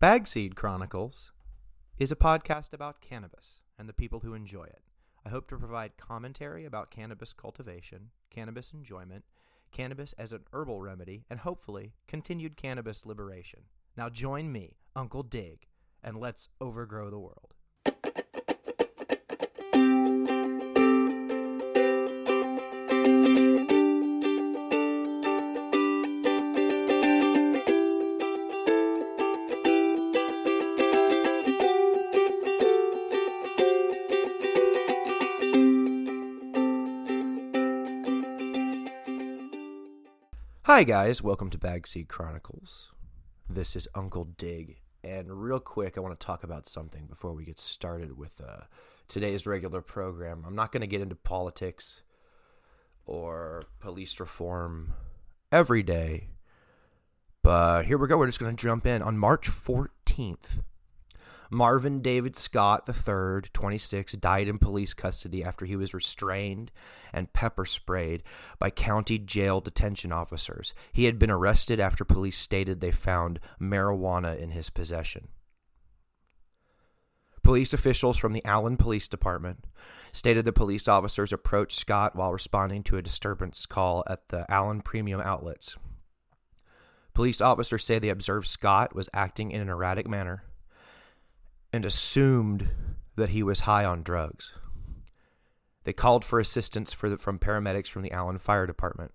Bagseed Chronicles is a podcast about cannabis and the people who enjoy it. I hope to provide commentary about cannabis cultivation, cannabis enjoyment, cannabis as an herbal remedy, and hopefully continued cannabis liberation. Now join me, Uncle Dig, and let's overgrow the world. Hi, guys. Welcome to Bagseed Chronicles. This is Uncle Dig. And real quick, I want to talk about something before we get started with uh, today's regular program. I'm not going to get into politics or police reform every day. But here we go. We're just going to jump in. On March 14th, Marvin David Scott III, 26, died in police custody after he was restrained and pepper sprayed by county jail detention officers. He had been arrested after police stated they found marijuana in his possession. Police officials from the Allen Police Department stated the police officers approached Scott while responding to a disturbance call at the Allen Premium Outlets. Police officers say they observed Scott was acting in an erratic manner and assumed that he was high on drugs. They called for assistance for the, from paramedics from the Allen Fire Department.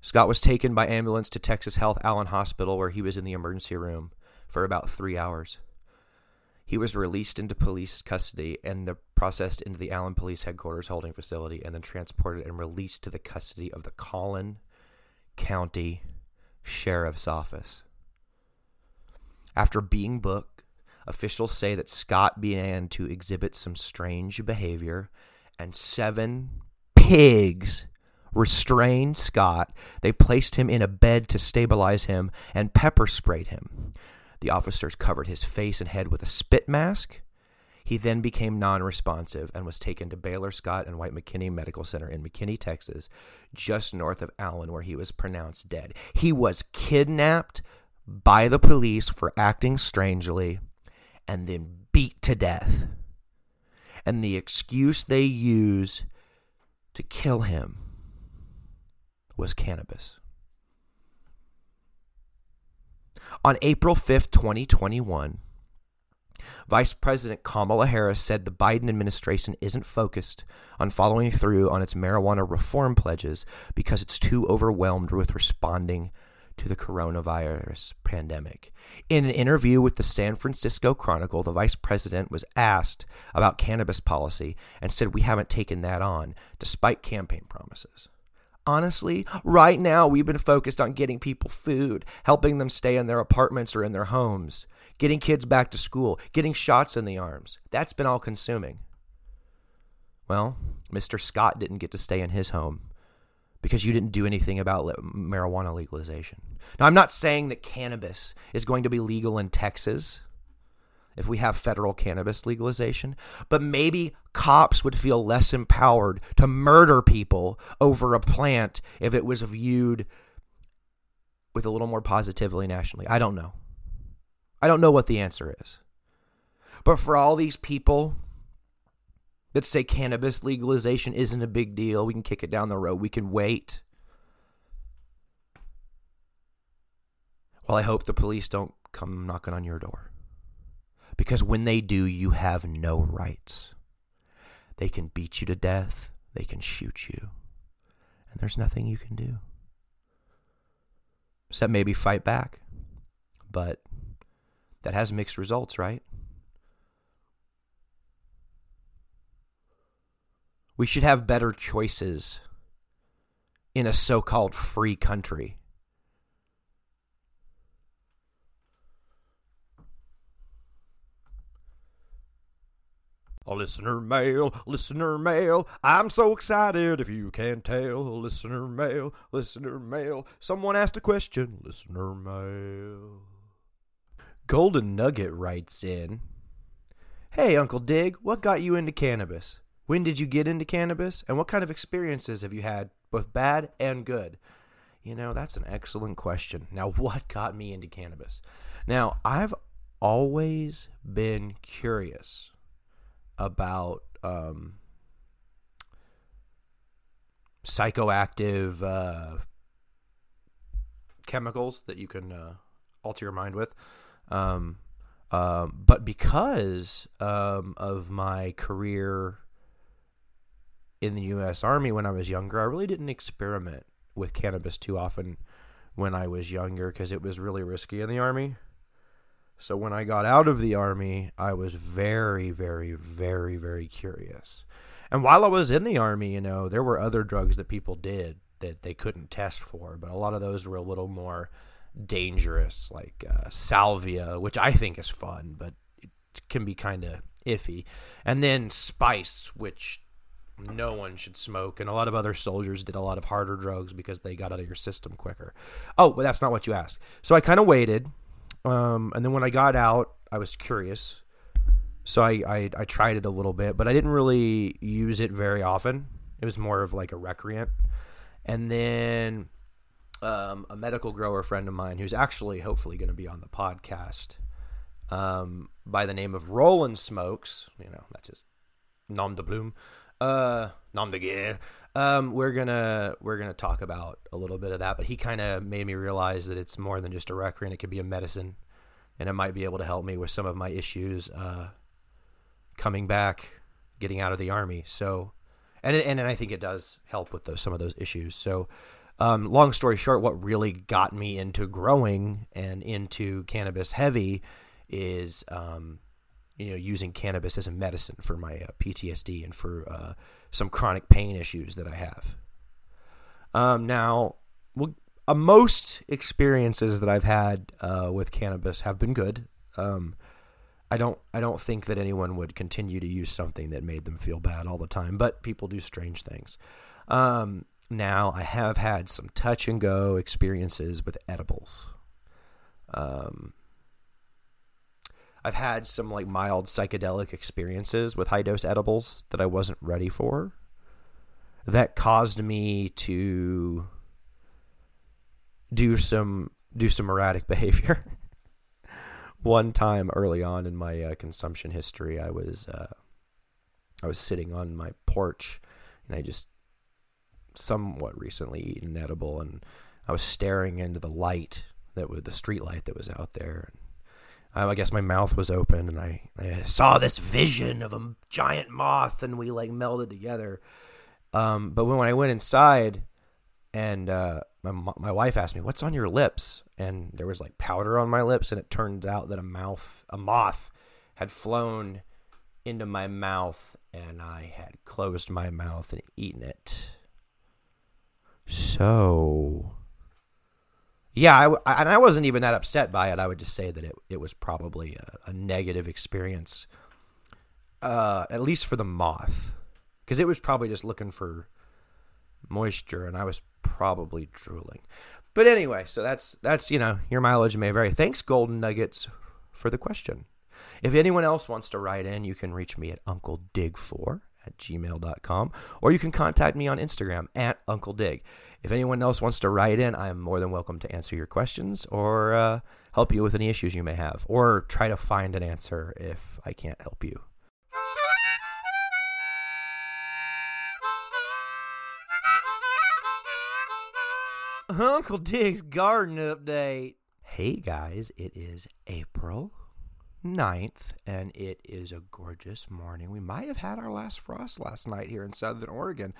Scott was taken by ambulance to Texas Health Allen Hospital, where he was in the emergency room for about three hours. He was released into police custody and the, processed into the Allen Police Headquarters holding facility and then transported and released to the custody of the Collin County Sheriff's Office. After being booked, Officials say that Scott began to exhibit some strange behavior, and seven pigs restrained Scott. They placed him in a bed to stabilize him and pepper sprayed him. The officers covered his face and head with a spit mask. He then became non responsive and was taken to Baylor Scott and White McKinney Medical Center in McKinney, Texas, just north of Allen, where he was pronounced dead. He was kidnapped by the police for acting strangely and then beat to death. And the excuse they use to kill him was cannabis. On April 5th, 2021, Vice President Kamala Harris said the Biden administration isn't focused on following through on its marijuana reform pledges because it's too overwhelmed with responding to the coronavirus pandemic. In an interview with the San Francisco Chronicle, the vice president was asked about cannabis policy and said, We haven't taken that on, despite campaign promises. Honestly, right now we've been focused on getting people food, helping them stay in their apartments or in their homes, getting kids back to school, getting shots in the arms. That's been all consuming. Well, Mr. Scott didn't get to stay in his home because you didn't do anything about marijuana legalization. Now, I'm not saying that cannabis is going to be legal in Texas if we have federal cannabis legalization, but maybe cops would feel less empowered to murder people over a plant if it was viewed with a little more positively nationally. I don't know. I don't know what the answer is. But for all these people that say cannabis legalization isn't a big deal. We can kick it down the road. We can wait. Well, I hope the police don't come knocking on your door. Because when they do, you have no rights. They can beat you to death, they can shoot you, and there's nothing you can do. Except maybe fight back. But that has mixed results, right? We should have better choices in a so called free country. A listener mail, listener mail. I'm so excited if you can't tell. Listener mail, listener mail. Someone asked a question. Listener mail. Golden Nugget writes in Hey, Uncle Dig, what got you into cannabis? When did you get into cannabis? And what kind of experiences have you had, both bad and good? You know, that's an excellent question. Now, what got me into cannabis? Now, I've always been curious about um, psychoactive uh, chemicals that you can uh, alter your mind with. Um, um, but because um, of my career in the U.S. Army when I was younger, I really didn't experiment with cannabis too often when I was younger because it was really risky in the Army. So when I got out of the Army, I was very, very, very, very curious. And while I was in the Army, you know, there were other drugs that people did that they couldn't test for, but a lot of those were a little more dangerous, like uh, salvia, which I think is fun, but it can be kind of iffy. And then spice, which no one should smoke. And a lot of other soldiers did a lot of harder drugs because they got out of your system quicker. Oh, but that's not what you asked. So I kind of waited. Um, and then when I got out, I was curious. So I, I, I tried it a little bit, but I didn't really use it very often. It was more of like a recreant. And then um, a medical grower friend of mine who's actually hopefully going to be on the podcast um, by the name of Roland Smokes. You know, that's his nom de plume. Uh, nom de guerre. Um, we're gonna we're gonna talk about a little bit of that, but he kind of made me realize that it's more than just a recreant; it could be a medicine, and it might be able to help me with some of my issues uh, coming back, getting out of the army. So, and it, and I think it does help with those some of those issues. So, um, long story short, what really got me into growing and into cannabis heavy is um, you know using cannabis as a medicine for my uh, PTSD and for uh, some chronic pain issues that I have. Um, now, well, uh, most experiences that I've had uh, with cannabis have been good. Um, I don't I don't think that anyone would continue to use something that made them feel bad all the time, but people do strange things. Um, now, I have had some touch and go experiences with edibles. Um, I've had some like mild psychedelic experiences with high dose edibles that I wasn't ready for. That caused me to do some do some erratic behavior. One time early on in my uh, consumption history, I was uh, I was sitting on my porch and I just somewhat recently eaten edible, and I was staring into the light that was the street light that was out there. I guess my mouth was open, and I, I saw this vision of a giant moth, and we like melded together. Um, but when, when I went inside, and uh, my my wife asked me, "What's on your lips?" and there was like powder on my lips, and it turns out that a mouth, a moth, had flown into my mouth, and I had closed my mouth and eaten it. So, yeah, I, and I wasn't even that upset by it. I would just say that it, it was probably a, a negative experience, uh, at least for the moth, because it was probably just looking for moisture, and I was probably drooling. But anyway, so that's that's you know your mileage may vary. Thanks, Golden Nuggets, for the question. If anyone else wants to write in, you can reach me at Uncle Dig Four at gmail.com, or you can contact me on Instagram at Uncle Dig. If anyone else wants to write in, I am more than welcome to answer your questions or uh, help you with any issues you may have, or try to find an answer if I can't help you. Uncle Dig's garden update. Hey guys, it is April 9th, and it is a gorgeous morning. We might have had our last frost last night here in southern Oregon.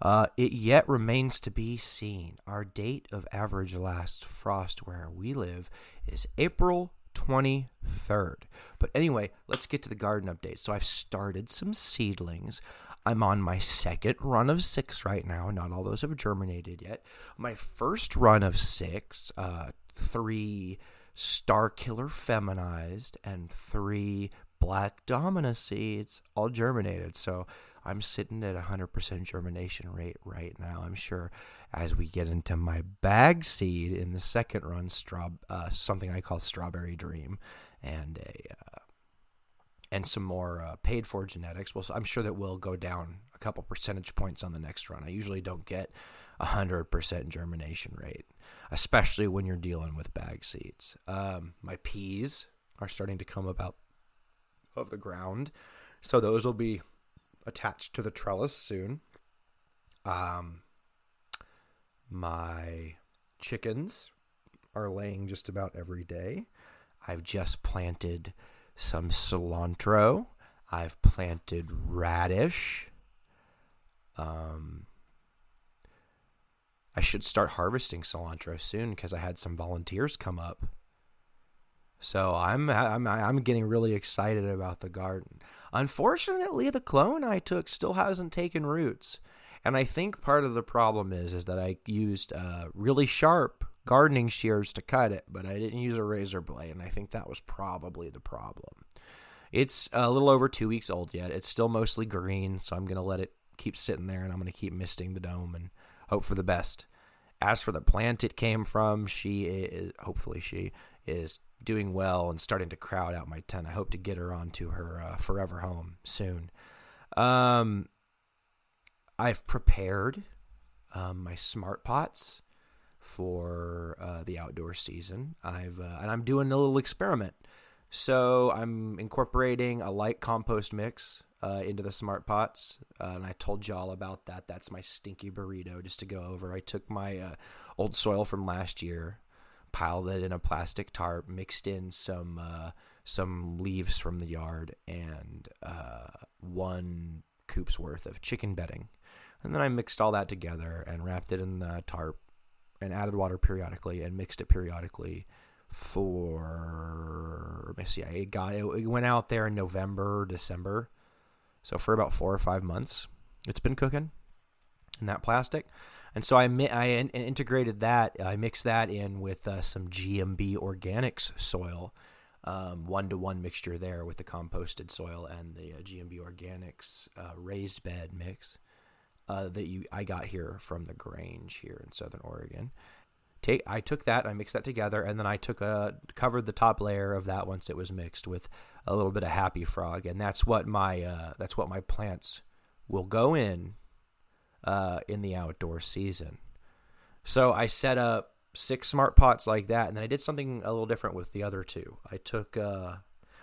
Uh, it yet remains to be seen. Our date of average last frost where we live is April 23rd. But anyway, let's get to the garden update. So I've started some seedlings. I'm on my second run of six right now. Not all those have germinated yet. My first run of six, uh, three Star Killer feminized, and three Black Domina seeds all germinated. So I'm sitting at 100% germination rate right now. I'm sure as we get into my bag seed in the second run, straw, uh, something I call Strawberry Dream, and a uh, and some more uh, paid for genetics. Well, so I'm sure that will go down a couple percentage points on the next run. I usually don't get a hundred percent germination rate. Especially when you're dealing with bag seeds. Um, my peas are starting to come about of the ground, so those will be attached to the trellis soon. Um, my chickens are laying just about every day. I've just planted some cilantro. I've planted radish. Um, I should start harvesting cilantro soon because I had some volunteers come up. So I'm I'm I'm getting really excited about the garden. Unfortunately, the clone I took still hasn't taken roots, and I think part of the problem is is that I used uh, really sharp gardening shears to cut it, but I didn't use a razor blade, and I think that was probably the problem. It's a little over two weeks old yet. It's still mostly green, so I'm gonna let it keep sitting there, and I'm gonna keep misting the dome and hope for the best. As for the plant it came from, she is hopefully she is doing well and starting to crowd out my tent. I hope to get her onto her uh, forever home soon. Um, I've prepared um, my smart pots for uh, the outdoor season. I've uh, and I'm doing a little experiment. So I'm incorporating a light compost mix uh, into the smart pots, uh, and I told y'all about that. That's my stinky burrito. Just to go over, I took my uh, old soil from last year, piled it in a plastic tarp, mixed in some uh, some leaves from the yard, and one coop's worth of chicken bedding. And then I mixed all that together and wrapped it in the tarp and added water periodically and mixed it periodically for let me see I got it, it went out there in November December. So for about 4 or 5 months it's been cooking in that plastic. And so I I integrated that I mixed that in with uh, some G&B organics soil one to one mixture there with the composted soil and the uh, G&B organics uh, raised bed mix uh, that you I got here from the Grange here in Southern Oregon. Take I took that, I mixed that together, and then I took a covered the top layer of that once it was mixed with a little bit of Happy Frog, and that's what my uh, that's what my plants will go in uh, in the outdoor season. So I set up six smart pots like that, and then I did something a little different with the other two. I took uh,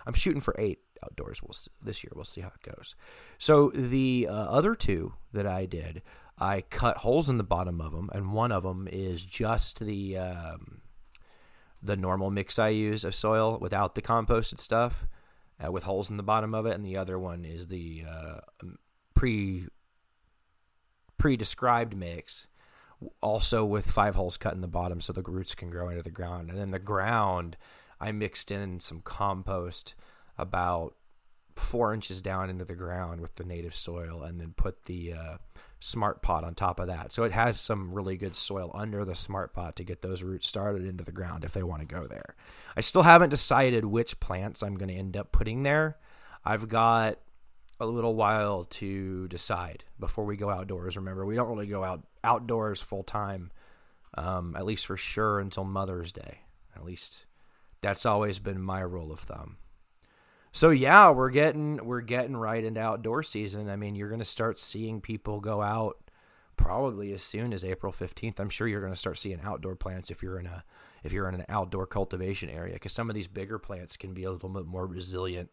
I'm shooting for eight outdoors. We'll this year we'll see how it goes. So the uh, other two that I did, I cut holes in the bottom of them, and one of them is just the um, the normal mix I use of soil without the composted stuff, uh, with holes in the bottom of it, and the other one is the uh, pre pre-described mix also with five holes cut in the bottom so the roots can grow into the ground. And then the ground i mixed in some compost about four inches down into the ground with the native soil and then put the uh, smart pot on top of that. So it has some really good soil under the smart pot to get those roots started into the ground if they want to go there. I still haven't decided which plants I'm going to end up putting there. I've got a little while to decide before we go outdoors. Remember, we don't really go out outdoors full time, um, at least for sure until Mother's Day. At least that's always been my rule of thumb so yeah, we're getting we're getting right into outdoor season. I mean, you're going to start seeing people go out probably as soon as April 15th. I'm sure you're going to start seeing outdoor plants if you're in a if you're in an outdoor cultivation area because some of these bigger plants can be a little bit more resilient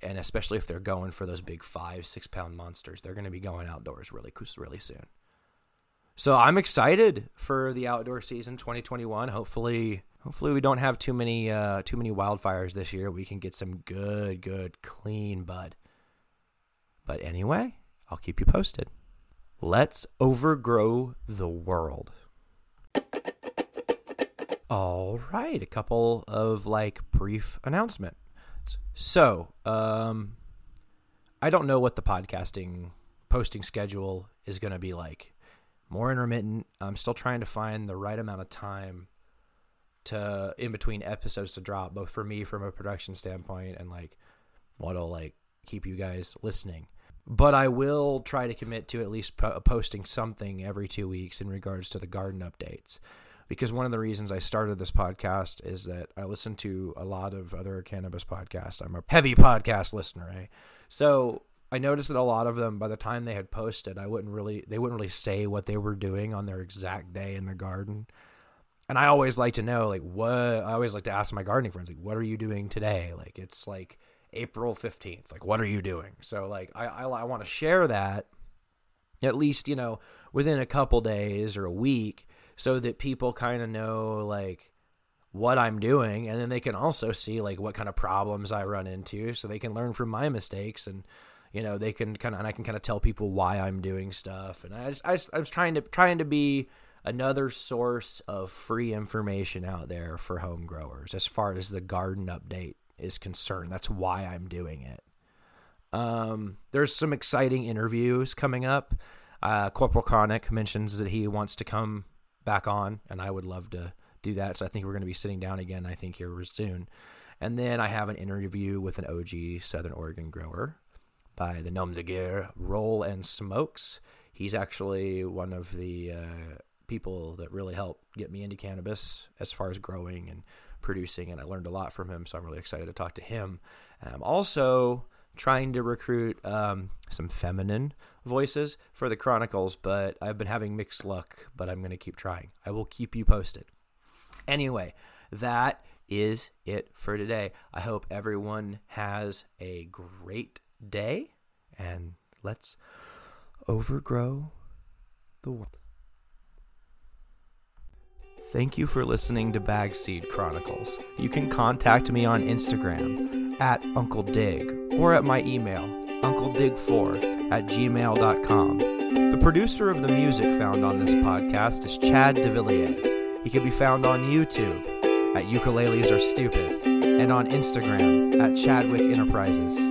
and especially if they're going for those big five six pound monsters they're going to be going outdoors really really soon so i'm excited for the outdoor season 2021 hopefully hopefully we don't have too many uh, too many wildfires this year. We can get some good, good, clean bud. But anyway, I'll keep you posted. Let's overgrow the world. All right, a couple of like brief announcements. So, um, I don't know what the podcasting posting schedule is going to be like. More intermittent. I'm still trying to find the right amount of time to in between episodes to drop, both for me from a production standpoint and like what'll like keep you guys listening. But I will try to commit to at least po- posting something every two weeks in regards to the garden updates. Because one of the reasons I started this podcast is that I listen to a lot of other cannabis podcasts. I'm a heavy podcast listener, eh? So I noticed that a lot of them, by the time they had posted, I wouldn't really, they wouldn't really say what they were doing on their exact day in the garden and I always like to know like what I always like to ask my gardening friends like what are you doing today? Like it's like April 15th. Like what are you doing? So like I I, I want to share that at least, you know, within a couple days or a week so that people kind of know like what I'm doing and then they can also see like what kind of problems I run into so they can learn from my mistakes and you know they can kind of and I can kind of tell people why I'm doing stuff and I just I, just, I was trying to trying to be another source of free information out there for home growers as far as the garden update is concerned. That's why I'm doing it. Um, there's some exciting interviews coming up. Uh, Corporal Chronic mentions that he wants to come back on, and I would love to do that. So I think we're going to be sitting down again, I think, here soon. And then I have an interview with an OG Southern Oregon grower by the Nom de Guerre Roland Smokes. He's actually one of the uh, people that really helped get me into cannabis as far as growing and producing, and I learned a lot from him. So I'm really excited to talk to him. I'm also trying to recruit um, some feminine voices for the Chronicles, but I've been having mixed luck. But I'm going to keep trying. I will keep you posted. Anyway, that is it for today. I hope everyone has a great day, and let's overgrow the world. Thank you for listening to Bagseed Chronicles. You can contact me on Instagram at Uncle Dig or at my email, uncledig4 at gmail.com. The producer of the music found on this podcast is Chad DeVilliers. He can be found on YouTube at Ukuleles Are Stupid and on Instagram at Chadwick Enterprises.